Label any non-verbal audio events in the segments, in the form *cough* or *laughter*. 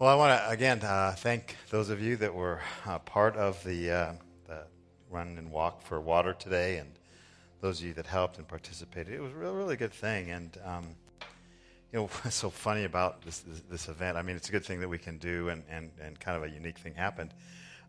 Well, I want to again uh, thank those of you that were uh, part of the, uh, the, run and walk for water today, and those of you that helped and participated. It was a really, really good thing, and um, you know *laughs* what's so funny about this, this, this event? I mean, it's a good thing that we can do, and, and, and kind of a unique thing happened.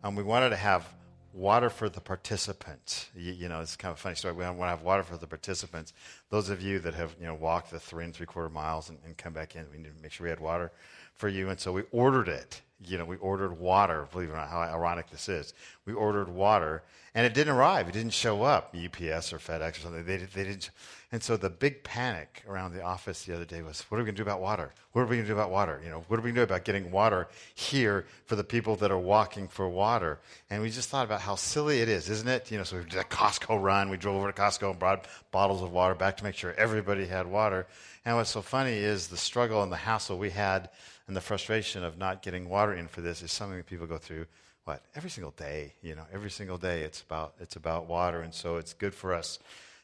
Um, we wanted to have water for the participants. You, you, know, it's kind of a funny story. We want to have water for the participants. Those of you that have you know walked the three and three quarter miles and, and come back in, we need to make sure we had water for you. And so we ordered it. You know, we ordered water. Believe it or not, how ironic this is. We ordered water, and it didn't arrive. It didn't show up. UPS or FedEx or something. They, they didn't. And so the big panic around the office the other day was, what are we going to do about water? What are we going to do about water? You know, what are we going to do about getting water here for the people that are walking for water? And we just thought about how silly it is, isn't it? You know, so we did a Costco run. We drove over to Costco and brought bottles of water back to make sure everybody had water. And what's so funny is the struggle and the hassle we had and the frustration of not getting water in for this is something that people go through what every single day you know every single day it's about it's about water and so it's good for us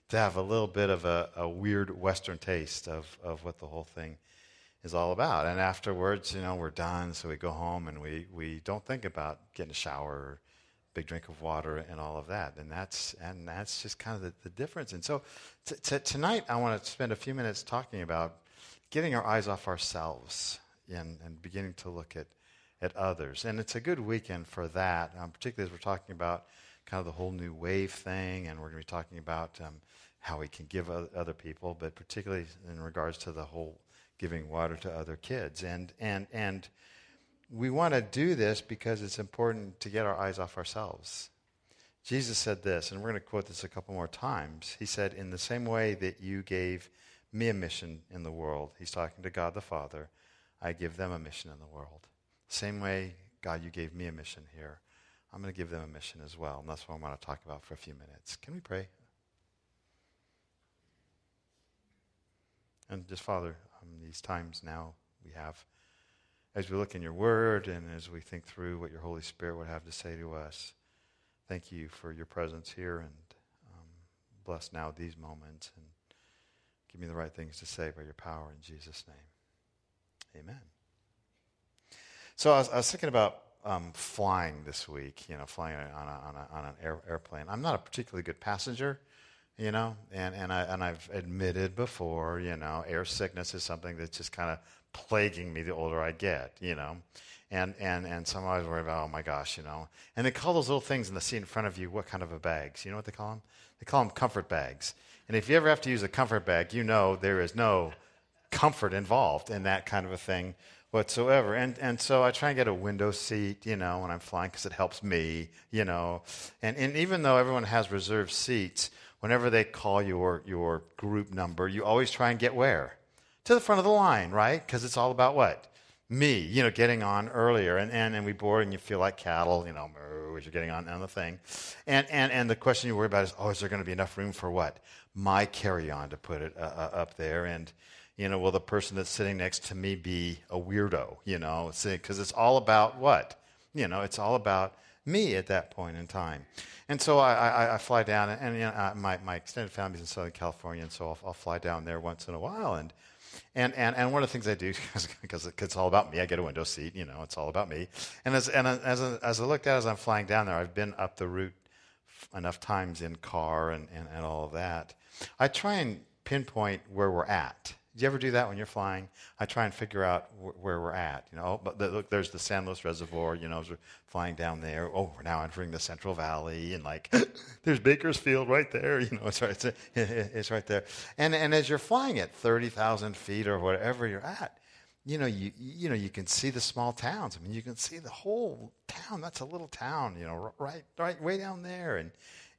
to have a little bit of a, a weird Western taste of, of what the whole thing is all about. And afterwards, you know, we're done, so we go home and we, we don't think about getting a shower or big drink of water and all of that. And that's, and that's just kind of the, the difference. And so t- t- tonight, I want to spend a few minutes talking about getting our eyes off ourselves and, and beginning to look at, at others. And it's a good weekend for that, um, particularly as we're talking about kind of the whole new wave thing, and we're going to be talking about um, how we can give other people, but particularly in regards to the whole giving water to other kids. And, and, and we want to do this because it's important to get our eyes off ourselves. Jesus said this, and we're going to quote this a couple more times. He said, In the same way that you gave me a mission in the world, he's talking to God the Father, I give them a mission in the world. Same way, God, you gave me a mission here. I'm going to give them a mission as well. And that's what I want to talk about for a few minutes. Can we pray? And just, Father, um, these times now we have, as we look in your word and as we think through what your Holy Spirit would have to say to us, thank you for your presence here and um, bless now these moments and give me the right things to say by your power in Jesus' name. Amen. So I was, I was thinking about um, flying this week, you know, flying on, a, on, a, on an air, airplane. I'm not a particularly good passenger, you know, and, and, I, and I've admitted before, you know, air sickness is something that's just kind of plaguing me the older I get, you know. And, and, and some always worry about, oh my gosh, you know. And they call those little things in the seat in front of you, what kind of a bags? You know what they call them? They call them comfort bags. And if you ever have to use a comfort bag, you know there is no comfort involved in that kind of a thing whatsoever. And, and so I try and get a window seat, you know, when I'm flying because it helps me, you know. And, and even though everyone has reserved seats, whenever they call your, your group number, you always try and get where? To the front of the line, right? Because it's all about what? Me, you know, getting on earlier. And, and, and we board and you feel like cattle, you know, as you're getting on, on the thing. And, and, and the question you worry about is, oh, is there going to be enough room for what? My carry on to put it uh, uh, up there. And, you know, will the person that's sitting next to me be a weirdo, you know, because it's all about what? You know, it's all about me at that point in time. And so I, I, I fly down, and, and you know, uh, my, my extended family's in Southern California, and so I'll, I'll, fly down there once in a while. And, and, and, and one of the things I do, *laughs* because it's all about me, I get a window seat, you know, it's all about me. And as, and as, as I looked at as I'm flying down there, I've been up the route enough times in car and, and, and all of that. I try and pinpoint where we're at. Do you ever do that when you're flying? I try and figure out wh- where we're at. You know, but the, look, there's the San Luis Reservoir. You know, we're flying down there. Oh, we're now entering the Central Valley, and like, *laughs* there's Bakersfield right there. *laughs* You know, it's right, it's, *laughs* it's right there. And and as you're flying at thirty thousand feet or whatever you're at, you know, you you know, you can see the small towns. I mean, you can see the whole town. That's a little town. You know, right right way down there, and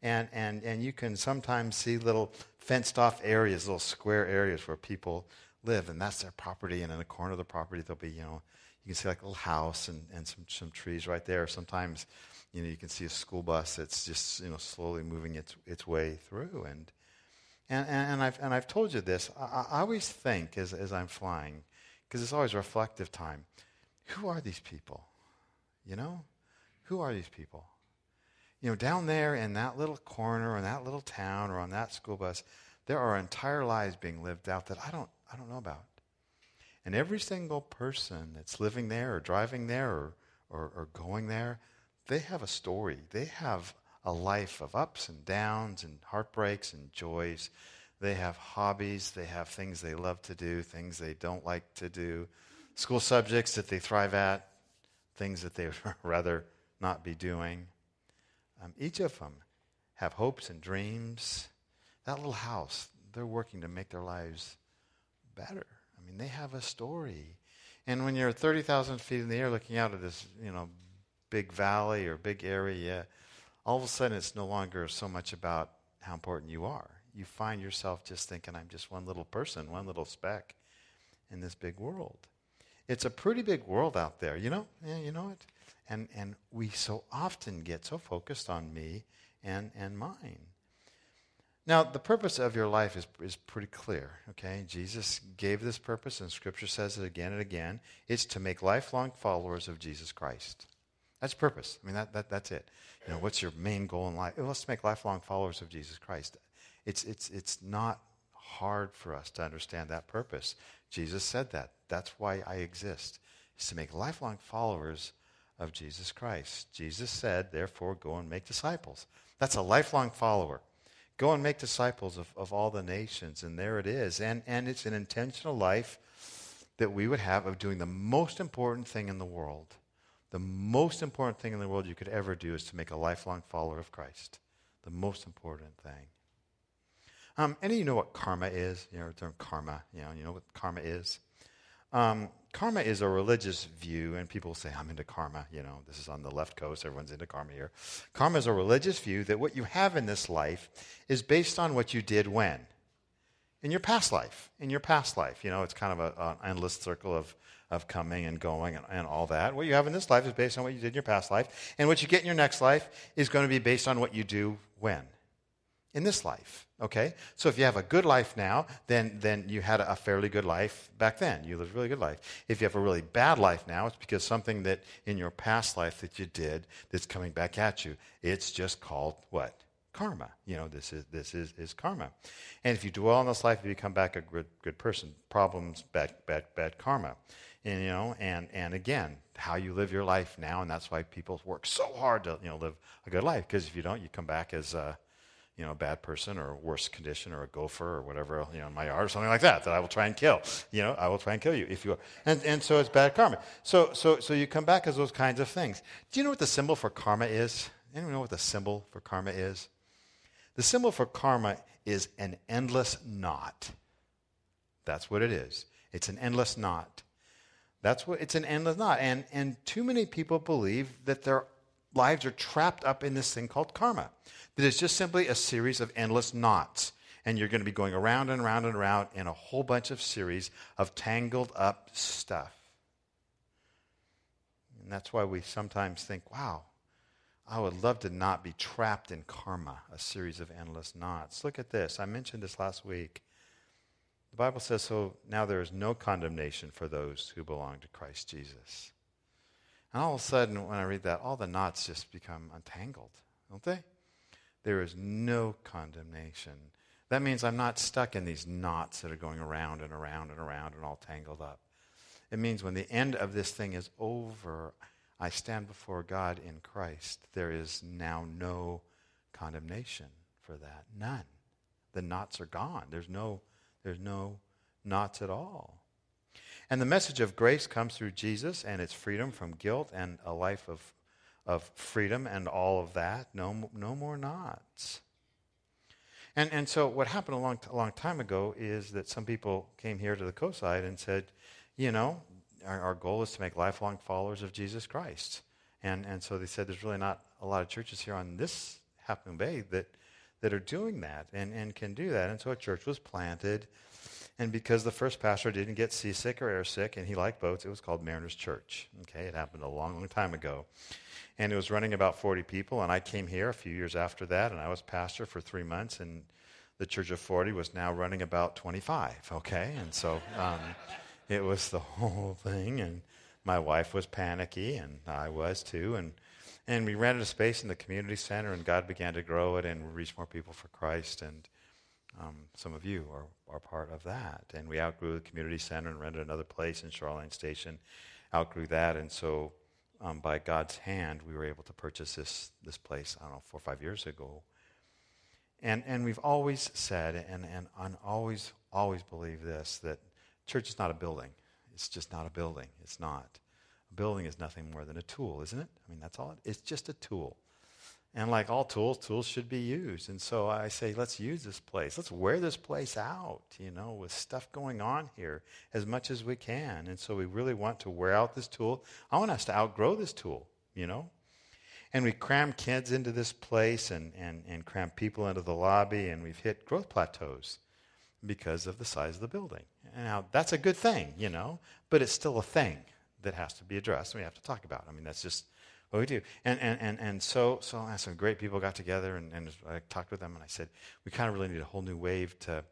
and and and you can sometimes see little fenced off areas, little square areas where people live, and that's their property. And in the corner of the property, there'll be, you know, you can see like a little house and, and some, some trees right there. Sometimes, you know, you can see a school bus that's just, you know, slowly moving its, its way through. And, and, and, I've, and I've told you this. I, I always think as, as I'm flying, because it's always reflective time, who are these people? You know? Who are these people? You know, down there in that little corner, in that little town, or on that school bus, there are entire lives being lived out that I don't, I don't know about. And every single person that's living there or driving there or, or, or going there, they have a story. They have a life of ups and downs and heartbreaks and joys. They have hobbies. They have things they love to do, things they don't like to do, school subjects that they thrive at, things that they would *laughs* rather not be doing. Um, each of them have hopes and dreams. That little house, they're working to make their lives better. I mean, they have a story. And when you're 30,000 feet in the air looking out at this, you know, big valley or big area, all of a sudden it's no longer so much about how important you are. You find yourself just thinking, I'm just one little person, one little speck in this big world. It's a pretty big world out there, you know? Yeah, you know it? And, and we so often get so focused on me and, and mine. Now, the purpose of your life is, is pretty clear, okay? Jesus gave this purpose, and Scripture says it again and again. It's to make lifelong followers of Jesus Christ. That's purpose. I mean, that, that, that's it. You know, what's your main goal in life? Well, let's make lifelong followers of Jesus Christ. It's, it's, it's not hard for us to understand that purpose. Jesus said that. That's why I exist, is to make lifelong followers of Jesus Christ. Jesus said, therefore, go and make disciples. That's a lifelong follower. Go and make disciples of, of all the nations. And there it is. And, and it's an intentional life that we would have of doing the most important thing in the world. The most important thing in the world you could ever do is to make a lifelong follower of Christ. The most important thing. Um, any of you know what karma is? You know, term karma. You know, you know what karma is? Um, karma is a religious view, and people say, I'm into karma. You know, this is on the left coast. Everyone's into karma here. Karma is a religious view that what you have in this life is based on what you did when? In your past life. In your past life. You know, it's kind of an endless circle of, of coming and going and, and all that. What you have in this life is based on what you did in your past life. And what you get in your next life is going to be based on what you do when? in this life. Okay? So if you have a good life now, then, then you had a fairly good life back then. You lived a really good life. If you have a really bad life now, it's because something that in your past life that you did that's coming back at you. It's just called what? Karma. You know, this is this is, is karma. And if you dwell in this life, you become back a good good person. Problems, bad bad bad karma. And, you know, and and again, how you live your life now, and that's why people work so hard to you know live a good life. Because if you don't, you come back as uh, you know, a bad person or a worse condition or a gopher or whatever, you know, in my yard or something like that, that I will try and kill. You know, I will try and kill you if you are. And, and so it's bad karma. So, so, so you come back as those kinds of things. Do you know what the symbol for karma is? Anyone know what the symbol for karma is? The symbol for karma is an endless knot. That's what it is. It's an endless knot. That's what it's an endless knot. And, and too many people believe that their lives are trapped up in this thing called karma that is just simply a series of endless knots. And you're going to be going around and around and around in a whole bunch of series of tangled up stuff. And that's why we sometimes think, wow, I would love to not be trapped in karma, a series of endless knots. Look at this. I mentioned this last week. The Bible says, so now there is no condemnation for those who belong to Christ Jesus. And all of a sudden, when I read that, all the knots just become untangled, don't they? there is no condemnation. That means I'm not stuck in these knots that are going around and around and around and all tangled up. It means when the end of this thing is over, I stand before God in Christ. There is now no condemnation for that. None. The knots are gone. There's no, there's no knots at all. And the message of grace comes through Jesus and its freedom from guilt and a life of of freedom and all of that. No, no more knots. And, and so what happened a long, a long time ago is that some people came here to the coastside and said, you know, our, our goal is to make lifelong followers of Jesus Christ. And, and so they said there's really not a lot of churches here on this Half Moon Bay that, that are doing that and, and can do that. And so a church was planted. And because the first pastor didn't get seasick or airsick and he liked boats, it was called Mariners Church. Okay, it happened a long, long time ago and it was running about 40 people. And I came here a few years after that, and I was pastor for three months, and the church of 40 was now running about 25, okay? And so um, it was the *laughs* whole thing, and my wife was panicky, and I was too. And, and we rented a space in the community center, and God began to grow it and reach more people for Christ. And, Um, some of you are, are part of that. And we outgrew the community center and rented another place in Shoreline Station, outgrew that. And so, um, by God's hand, we were able to purchase this, this place, I don't know, four or five years ago. And, and we've always said, and, and I always, always believe this, that church is not a building. It's just not a building. It's not. A building is nothing more than a tool, isn't it? I mean, that's all. It, it's just a tool. And like all tools, tools should be used. And so I say, let's use this place. Let's wear this place out, you know, with stuff going on here as much as we can. And so we really want to wear out this tool. I want us to outgrow this tool, you know. And we cram kids into this place and, and, and cram people into the lobby, and we've hit growth plateaus because of the size of the building. Now, that's a good thing, you know, but it's still a thing that has to be addressed and we have to talk about. I mean, that's just what we do. And, and, and, and so, so some great people got together, and, and I talked with them, and I said, we kind of really need a whole new wave to,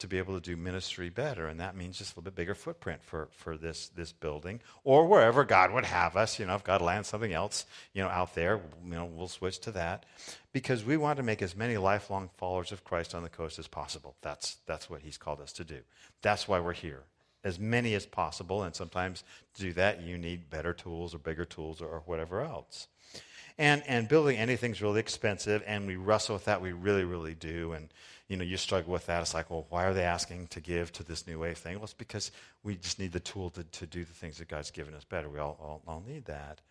to be able to do ministry better. And that means just a little bit bigger footprint for, for this, this building or wherever God would have us. You know, if God lands something else, you know, out there, you know, we'll switch to that. Because we want to make as many lifelong followers of Christ on the coast as possible. That's, that's what He's called us to do. That's why we're here as many as possible. And sometimes to do that, you need better tools or bigger tools or, whatever else. And, and building anything's really expensive, and we wrestle with that. We really, really do. And, you know, you struggle with that. It's like, well, why are they asking to give to this new wave thing? Well, it's because we just need the tool to, to do the things that God's given us better. We all, all, all need that.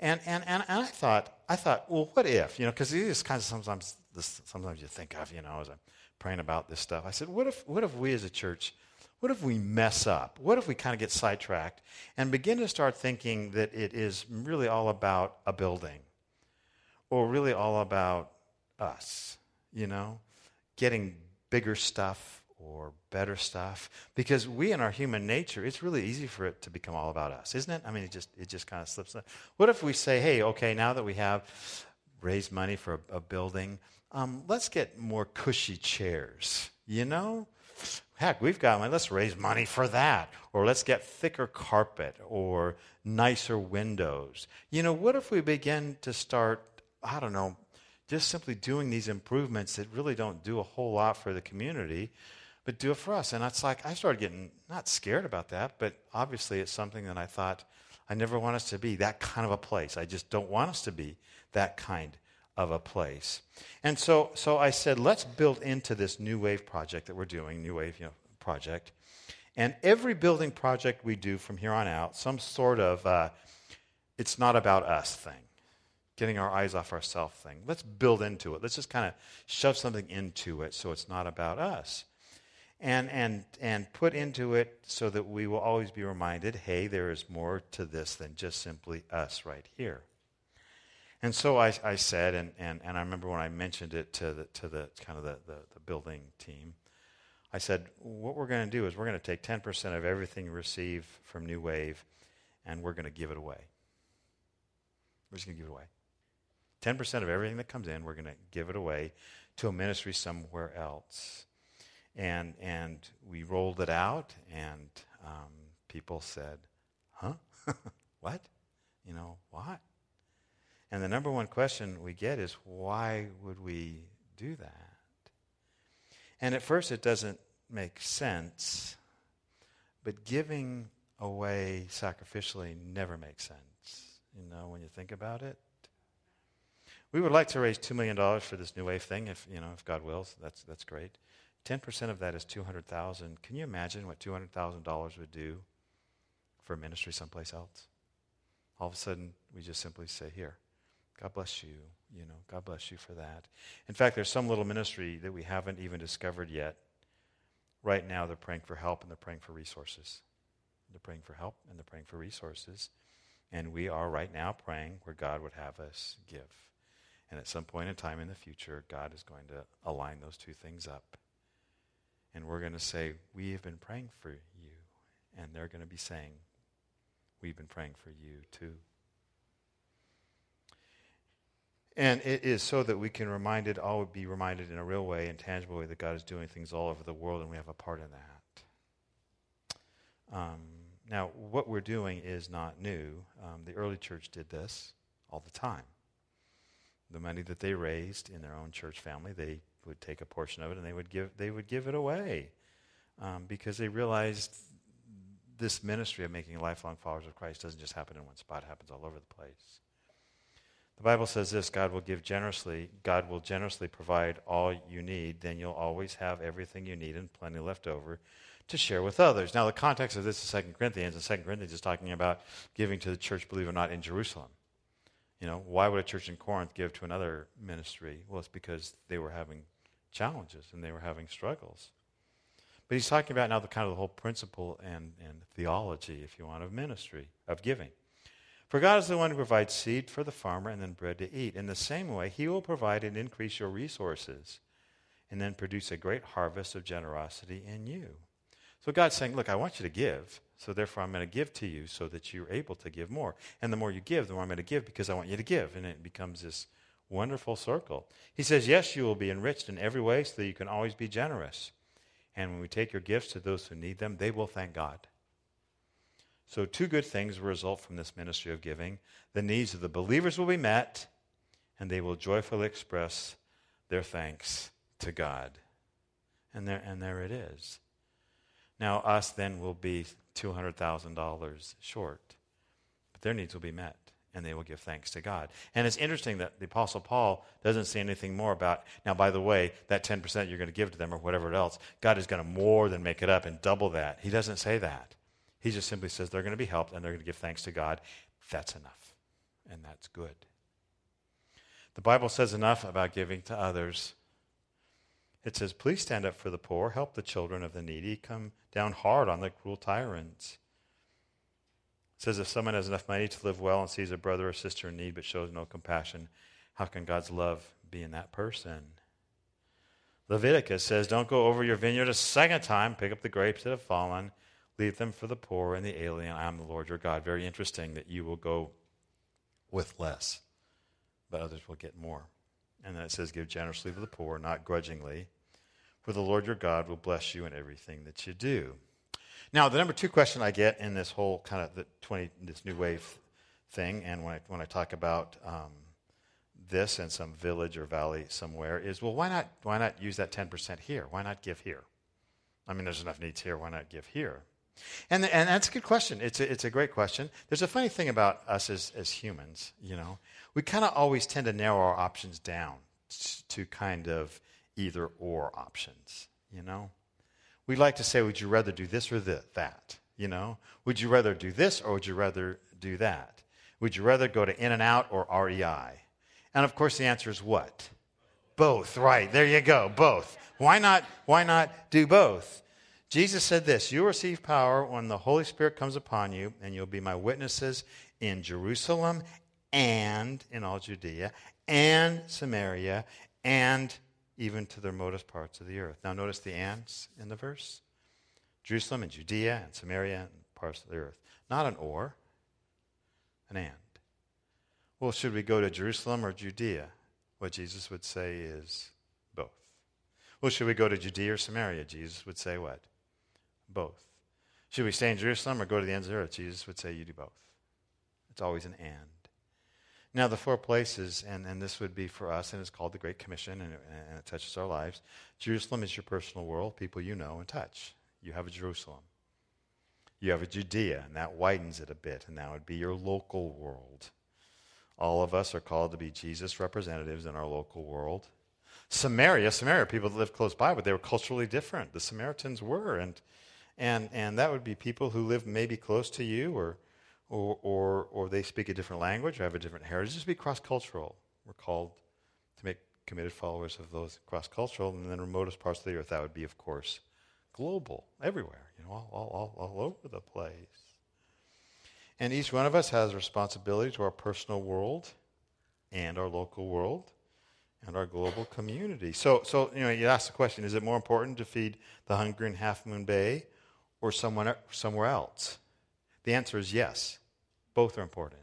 And, and, and, and I thought, I thought, well, what if? You know, because these kinds of sometimes, this, sometimes you think of, you know, as I'm praying about this stuff. I said, what if, what if we as a church – what if we mess up? What if we kind of get sidetracked and begin to start thinking that it is really all about a building or really all about us, you know, getting bigger stuff or better stuff? Because we in our human nature it's really easy for it to become all about us isn't it? I mean it just it just kind of slips what if we say hey okay now that we have raised money for a, a building um, let's get more cushy chairs you know Heck, we've got money. Let's raise money for that. Or let's get thicker carpet or nicer windows. You know, what if we begin to start, I don't know, just simply doing these improvements that really don't do a whole lot for the community, but do it for us? And it's like, I started getting not scared about that, but obviously it's something that I thought I never want us to be that kind of a place. I just don't want us to be that kind of a place. And so, so I said, let's build into this New Wave project that we're doing, New Wave you know, project. And every building project we do from here on out, some sort of uh, it's not about us thing, getting our eyes off ourselves thing. Let's build into it. Let's just kind of shove something into it so it's not about us. And, and, and put into it so that we will always be reminded hey, there is more to this than just simply us right here. And so I, I said, and, and, and I remember when I mentioned it to the, to the kind of the, the, the building team, I said, what we're going to do is we're going to take 10% of everything you receive from New Wave and we're going to give it away. We're just going to give it away. 10% of everything that comes in, we're going to give it away to a ministry somewhere else. And, and we rolled it out, and um, people said, huh? *laughs* what? You know, what? And the number one question we get is, why would we do that? And at first, it doesn't make sense, but giving away sacrificially never makes sense, you know, when you think about it. We would like to raise $2 million for this New Wave thing, if, you know, if God wills. That's, that's great. 10% of that is 200000 Can you imagine what $200,000 would do for ministry someplace else? All of a sudden, we just simply say, here, God bless you. You know, God bless you for that. In fact, there's some little ministry that we haven't even discovered yet. Right now, they're praying for help and they're praying for resources. They're praying for help and they're praying for resources. And we are right now praying where God would have us give. And at some point in time in the future, God is going to align those two things up. And we're going to say, We have been praying for you. And they're going to be saying, We've been praying for you too. And it is so that we can reminded, all be reminded in a real way and tangible way that God is doing things all over the world and we have a part in that. Um, now, what we're doing is not new. Um, the early church did this all the time. The money that they raised in their own church family, they would take a portion of it and they would give, they would give it away um, because they realized this ministry of making lifelong followers of Christ doesn't just happen in one spot, it happens all over the place. The Bible says this God will give generously, God will generously provide all you need, then you'll always have everything you need and plenty left over to share with others. Now, the context of this is 2 Corinthians, and 2 Corinthians is talking about giving to the church, believe it or not, in Jerusalem. You know, why would a church in Corinth give to another ministry? Well, it's because they were having challenges and they were having struggles. But he's talking about now the kind of the whole principle and, and theology, if you want, of ministry, of giving. For God is the one who provides seed for the farmer and then bread to eat. In the same way, he will provide and increase your resources and then produce a great harvest of generosity in you. So God's saying, Look, I want you to give, so therefore I'm going to give to you so that you're able to give more. And the more you give, the more I'm going to give because I want you to give. And it becomes this wonderful circle. He says, Yes, you will be enriched in every way so that you can always be generous. And when we take your gifts to those who need them, they will thank God. So, two good things will result from this ministry of giving. The needs of the believers will be met, and they will joyfully express their thanks to God. And there, and there it is. Now, us then will be $200,000 short, but their needs will be met and they will give thanks to God. And it's interesting that the Apostle Paul doesn't say anything more about, now, by the way, that 10% you're going to give to them or whatever else, God is going to more than make it up and double that. He doesn't say that. He just simply says they're going to be helped and they're going to give thanks to God. That's enough. And that's good. The Bible says enough about giving to others it says, Please stand up for the poor, help the children of the needy, come down hard on the cruel tyrants. It says, If someone has enough money to live well and sees a brother or sister in need but shows no compassion, how can God's love be in that person? Leviticus says, Don't go over your vineyard a second time, pick up the grapes that have fallen, leave them for the poor and the alien. I am the Lord your God. Very interesting that you will go with less, but others will get more. And then it says, Give generously to the poor, not grudgingly for the Lord your God will bless you in everything that you do. Now, the number two question I get in this whole kind of the 20, this new wave thing, and when I, when I talk about um, this in some village or valley somewhere, is well, why not, why not use that 10% here? Why not give here? I mean, there's enough needs here. Why not give here? And, and that's a good question. It's a, it's a great question. There's a funny thing about us as, as humans, you know. We kind of always tend to narrow our options down to kind of either or options, you know? We like to say, would you rather do this or that? You know? Would you rather do this or would you rather do that? Would you rather go to In and Out or REI? And of course, the answer is what? Both, right. There you go, both. Why not, why not do both? Jesus said this You will receive power when the Holy Spirit comes upon you, and you'll be my witnesses in Jerusalem and in all Judea and Samaria and even to the remotest parts of the earth. Now, notice the ands in the verse Jerusalem and Judea and Samaria and parts of the earth. Not an or, an and. Well, should we go to Jerusalem or Judea? What Jesus would say is both. Well, should we go to Judea or Samaria? Jesus would say what? Both. Should we stay in Jerusalem or go to the ends of the earth? Jesus would say you do both. It's always an and. Now, the four places, and, and this would be for us, and it's called the Great Commission, and it, and it touches our lives. Jerusalem is your personal world, people you know and touch. You have a Jerusalem. You have a Judea, and that widens it a bit, and that would be your local world. All of us are called to be Jesus representatives in our local world. Samaria, Samaria, people that lived close by, but they were culturally different. The Samaritans were, and and and that would be people who live maybe close to you or or, or, or they speak a different language or have a different heritage. Just be cross cultural. We're called to make committed followers of those cross cultural. And then remotest parts of the earth, that would be, of course, global, everywhere, you know, all, all, all, all over the place. And each one of us has a responsibility to our personal world and our local world and our global community. So, so you know, you ask the question: Is it more important to feed the hungry in Half Moon Bay or someone somewhere else? The answer is yes. Both are important.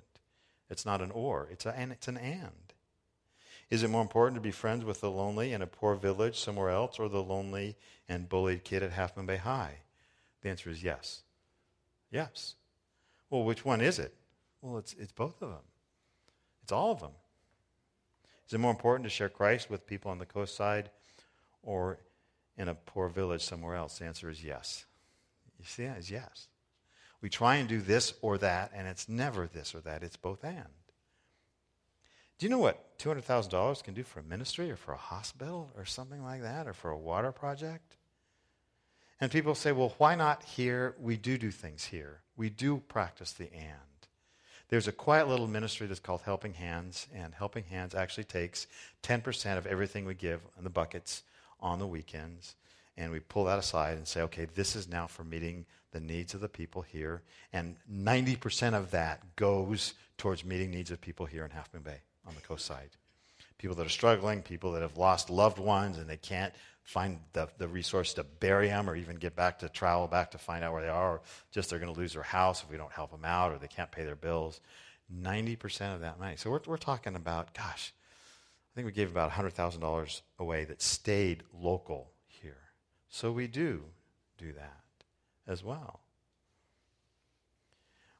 It's not an or, it's, a, and it's an and. Is it more important to be friends with the lonely in a poor village somewhere else or the lonely and bullied kid at Half Moon Bay High? The answer is yes. Yes. Well, which one is it? Well, it's, it's both of them. It's all of them. Is it more important to share Christ with people on the coast side or in a poor village somewhere else? The answer is yes. You see, is yes. We try and do this or that, and it's never this or that, it's both and. Do you know what $200,000 can do for a ministry or for a hospital or something like that or for a water project? And people say, well, why not here? We do do things here. We do practice the and. There's a quiet little ministry that's called Helping Hands, and Helping Hands actually takes 10% of everything we give in the buckets on the weekends, and we pull that aside and say, okay, this is now for meeting the needs of the people here, and 90% of that goes towards meeting needs of people here in Half Moon Bay on the coast side. People that are struggling, people that have lost loved ones and they can't find the, the resource to bury them or even get back to travel back to find out where they are, or just they're going to lose their house if we don't help them out or they can't pay their bills. 90% of that money. So we're, we're talking about, gosh, I think we gave about $100,000 away that stayed local. So we do do that as well.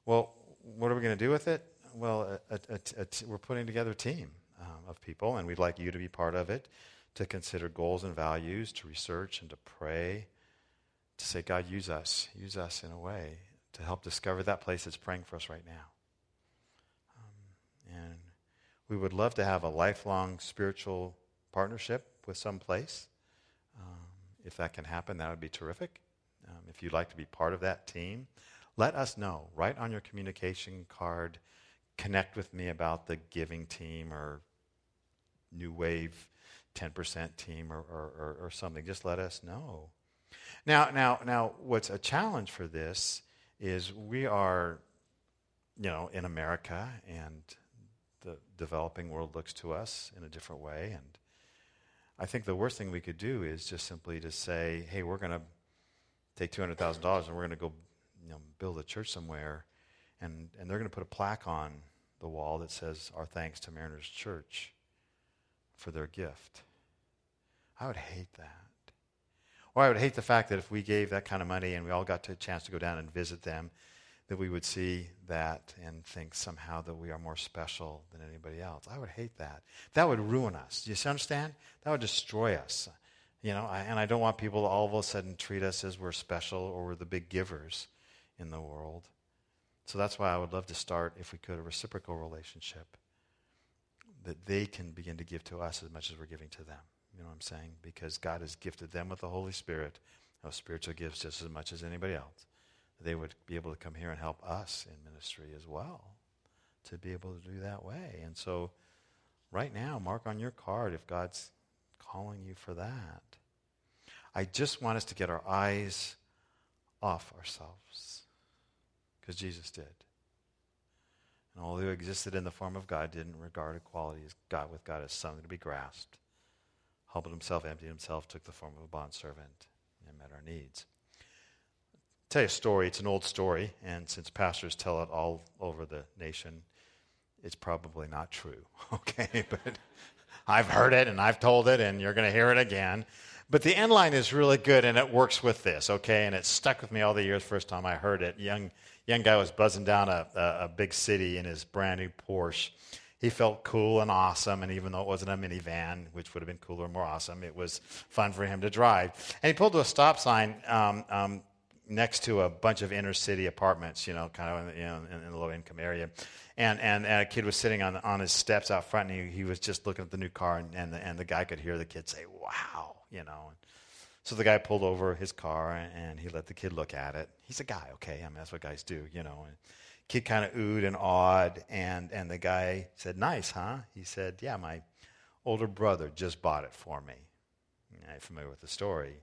Well, what are we going to do with it? Well, a, a, a, we're putting together a team um, of people, and we'd like you to be part of it to consider goals and values, to research and to pray, to say, God, use us, use us in a way to help discover that place that's praying for us right now. Um, and we would love to have a lifelong spiritual partnership with some place. If that can happen, that would be terrific. Um, if you'd like to be part of that team, let us know. Write on your communication card, connect with me about the giving team or New Wave 10% team or, or, or, something. Just let us know. Now, now, now, what's a challenge for this is we are, you know, in America and the developing world looks to us in a different way. And I think the worst thing we could do is just simply to say, hey, we're going to take $200,000 and we're going to go you know, build a church somewhere. And, and they're going to put a plaque on the wall that says, Our thanks to Mariners Church for their gift. I would hate that. Or I would hate the fact that if we gave that kind of money and we all got a chance to go down and visit them, that we would see that and think somehow that we are more special than anybody else. I would hate that. That would ruin us. Do you understand? That would destroy us. You know, I, and I don't want people to all of a sudden treat us as we're special or we're the big givers in the world. So that's why I would love to start, if we could, a reciprocal relationship that they can begin to give to us as much as we're giving to them. You know what I'm saying? Because God has gifted them with the Holy Spirit, of spiritual gifts just as much as anybody else. They would be able to come here and help us in ministry as well, to be able to do that way. And so, right now, mark on your card if God's calling you for that. I just want us to get our eyes off ourselves, because Jesus did. And all who existed in the form of God didn't regard equality as God with God as something to be grasped. Humbled himself, emptied himself, took the form of a bondservant, and met our needs. Tell you a story. It's an old story, and since pastors tell it all over the nation, it's probably not true. *laughs* Okay, *laughs* but I've heard it and I've told it, and you're going to hear it again. But the end line is really good, and it works with this. Okay, and it stuck with me all the years. First time I heard it, young young guy was buzzing down a, a, a big city in his brand new Porsche. He felt cool and awesome, and even though it wasn't a minivan, which would have been cooler and more awesome, it was fun for him to drive. And he pulled to a stop sign um, um, next to a bunch of inner city apartments, you know, kind of you know, in, in low income area. And, and, and, a kid was sitting on, on his steps out front, and he, he was just looking at the new car, and, and, the, and the guy could hear the kid say, Wow, you know. So the guy pulled over his car and he let the kid look at it. He's a guy, okay? I mean, that's what guys do, you know. And kid kind of oohed and awed, and, and the guy said, Nice, huh? He said, Yeah, my older brother just bought it for me. I'm familiar with the story.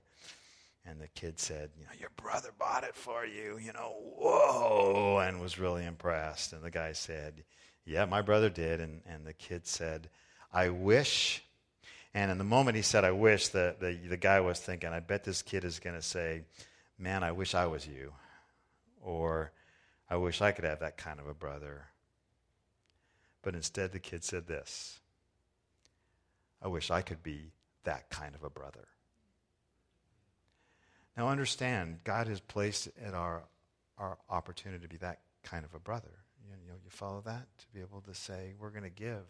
And the kid said, You know, your brother bought it for you, you know, whoa, and was really impressed. And the guy said, Yeah, my brother did. And, and the kid said, I wish and in the moment he said, I wish, the, the, the guy was thinking, I bet this kid is going to say, Man, I wish I was you. Or, I wish I could have that kind of a brother. But instead, the kid said this I wish I could be that kind of a brother. Now, understand, God has placed at our, our opportunity to be that kind of a brother. You, know, you follow that? To be able to say, we're going to give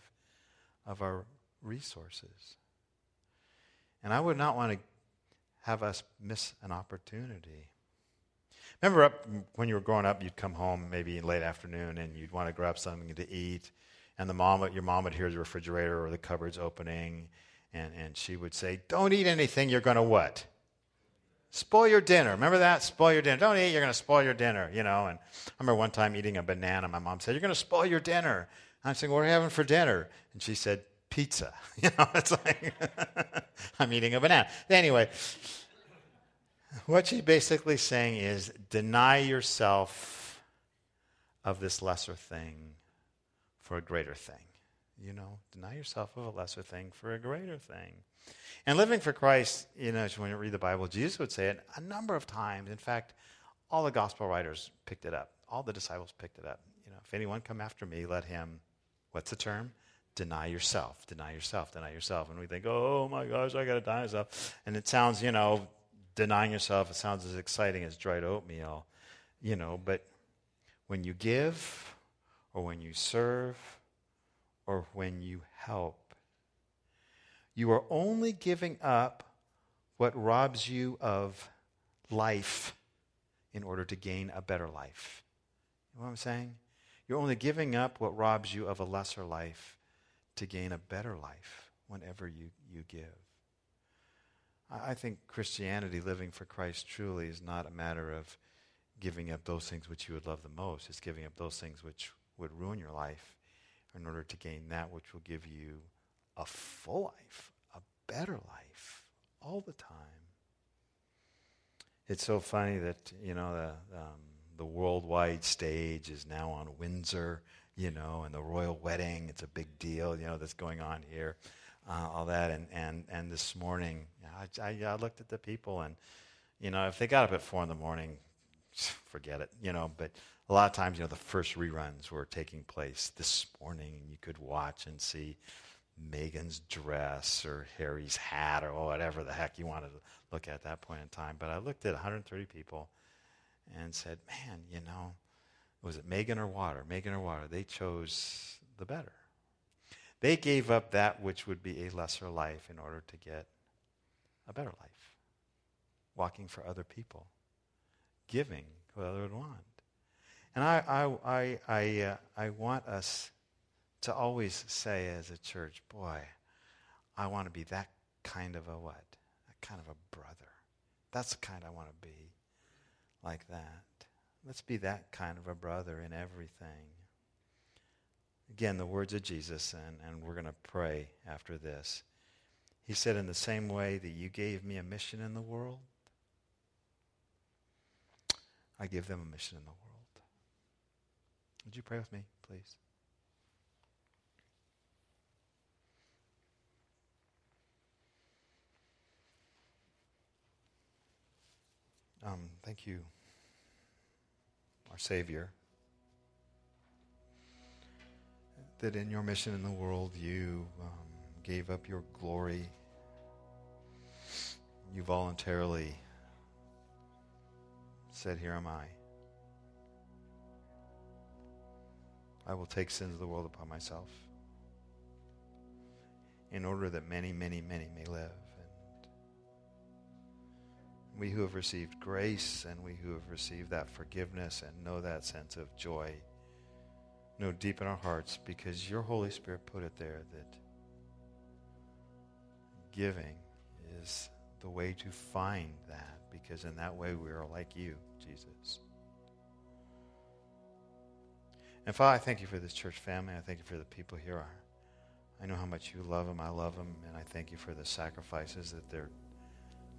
of our resources. And I would not want to have us miss an opportunity. Remember up when you were growing up, you'd come home maybe in late afternoon and you'd want to grab something to eat, and the mom, your mom would hear the refrigerator or the cupboards opening, and, and she would say, Don't eat anything, you're going to what? Spoil your dinner. Remember that? Spoil your dinner. Don't eat, you're going to spoil your dinner, you know. And I remember one time eating a banana, my mom said, You're going to spoil your dinner. I'm saying, What are you having for dinner? And she said, Pizza. *laughs* You know, it's like, *laughs* I'm eating a banana. Anyway, what she's basically saying is deny yourself of this lesser thing for a greater thing. You know, deny yourself of a lesser thing for a greater thing. And living for Christ, you know, when you read the Bible, Jesus would say it a number of times. In fact, all the gospel writers picked it up. All the disciples picked it up. You know, if anyone come after me, let him, what's the term? Deny yourself, deny yourself, deny yourself. And we think, oh my gosh, I got to deny myself. And it sounds, you know, denying yourself, it sounds as exciting as dried oatmeal, you know, but when you give or when you serve or when you help, you are only giving up what robs you of life in order to gain a better life. You know what I'm saying? You're only giving up what robs you of a lesser life to gain a better life whenever you, you give. I think Christianity, living for Christ truly, is not a matter of giving up those things which you would love the most. It's giving up those things which would ruin your life in order to gain that which will give you a full life, better life, all the time. It's so funny that, you know, the, um, the worldwide stage is now on Windsor, you know, and the royal wedding, it's a big deal, you know, that's going on here, uh, all that. And, and, and this morning, I, I, I looked at the people, and, you know, if they got up at four in the morning, *laughs* forget it, you know, but a lot of times, you know, the first reruns were taking place this morning, and you could watch and see Meghan's dress or Harry's hat or whatever the heck you wanted to look at, at that point in time. But I looked at 130 people and said, man, you know, was it Meghan or water? Meghan or water? They chose the better. They gave up that which would be a lesser life in order to get a better life. Walking for other people. Giving what others would want. And I, I, I, I, uh, I want us to always say as a church, boy, I want to be that kind of a what? That kind of a brother. That's the kind I want to be. Like that. Let's be that kind of a brother in everything. Again, the words of Jesus, and, and we're going to pray after this. He said, In the same way that you gave me a mission in the world, I give them a mission in the world. Would you pray with me, please? Um, thank you, our Savior, that in your mission in the world you um, gave up your glory. You voluntarily said, Here am I. I will take sins of the world upon myself in order that many, many, many may live. We who have received grace and we who have received that forgiveness and know that sense of joy, know deep in our hearts because your Holy Spirit put it there that giving is the way to find that because in that way we are like you, Jesus. And Father, I thank you for this church family. I thank you for the people here. I know how much you love them. I love them. And I thank you for the sacrifices that they're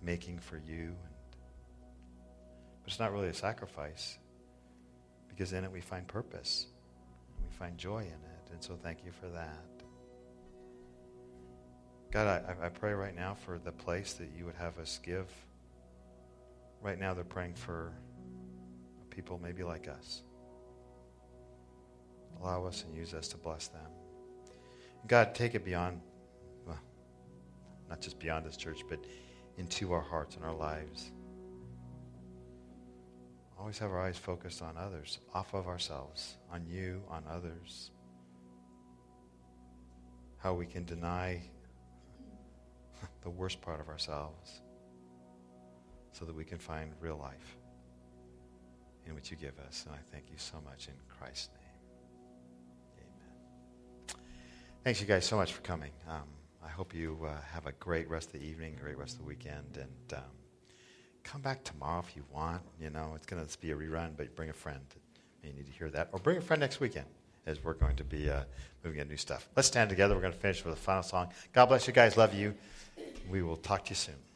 making for you. But it's not really a sacrifice because in it we find purpose and we find joy in it. And so thank you for that. God, I, I pray right now for the place that you would have us give. Right now, they're praying for people maybe like us. Allow us and use us to bless them. God, take it beyond, well, not just beyond this church, but into our hearts and our lives. Always have our eyes focused on others, off of ourselves, on you, on others. How we can deny *laughs* the worst part of ourselves so that we can find real life in what you give us. And I thank you so much in Christ's name. Amen. Thanks, you guys, so much for coming. Um, I hope you uh, have a great rest of the evening, a great rest of the weekend, and um, come back tomorrow if you want. You know, it's going to be a rerun, but bring a friend. You need to hear that. Or bring a friend next weekend as we're going to be uh, moving into new stuff. Let's stand together. We're going to finish with a final song. God bless you guys. Love you. We will talk to you soon.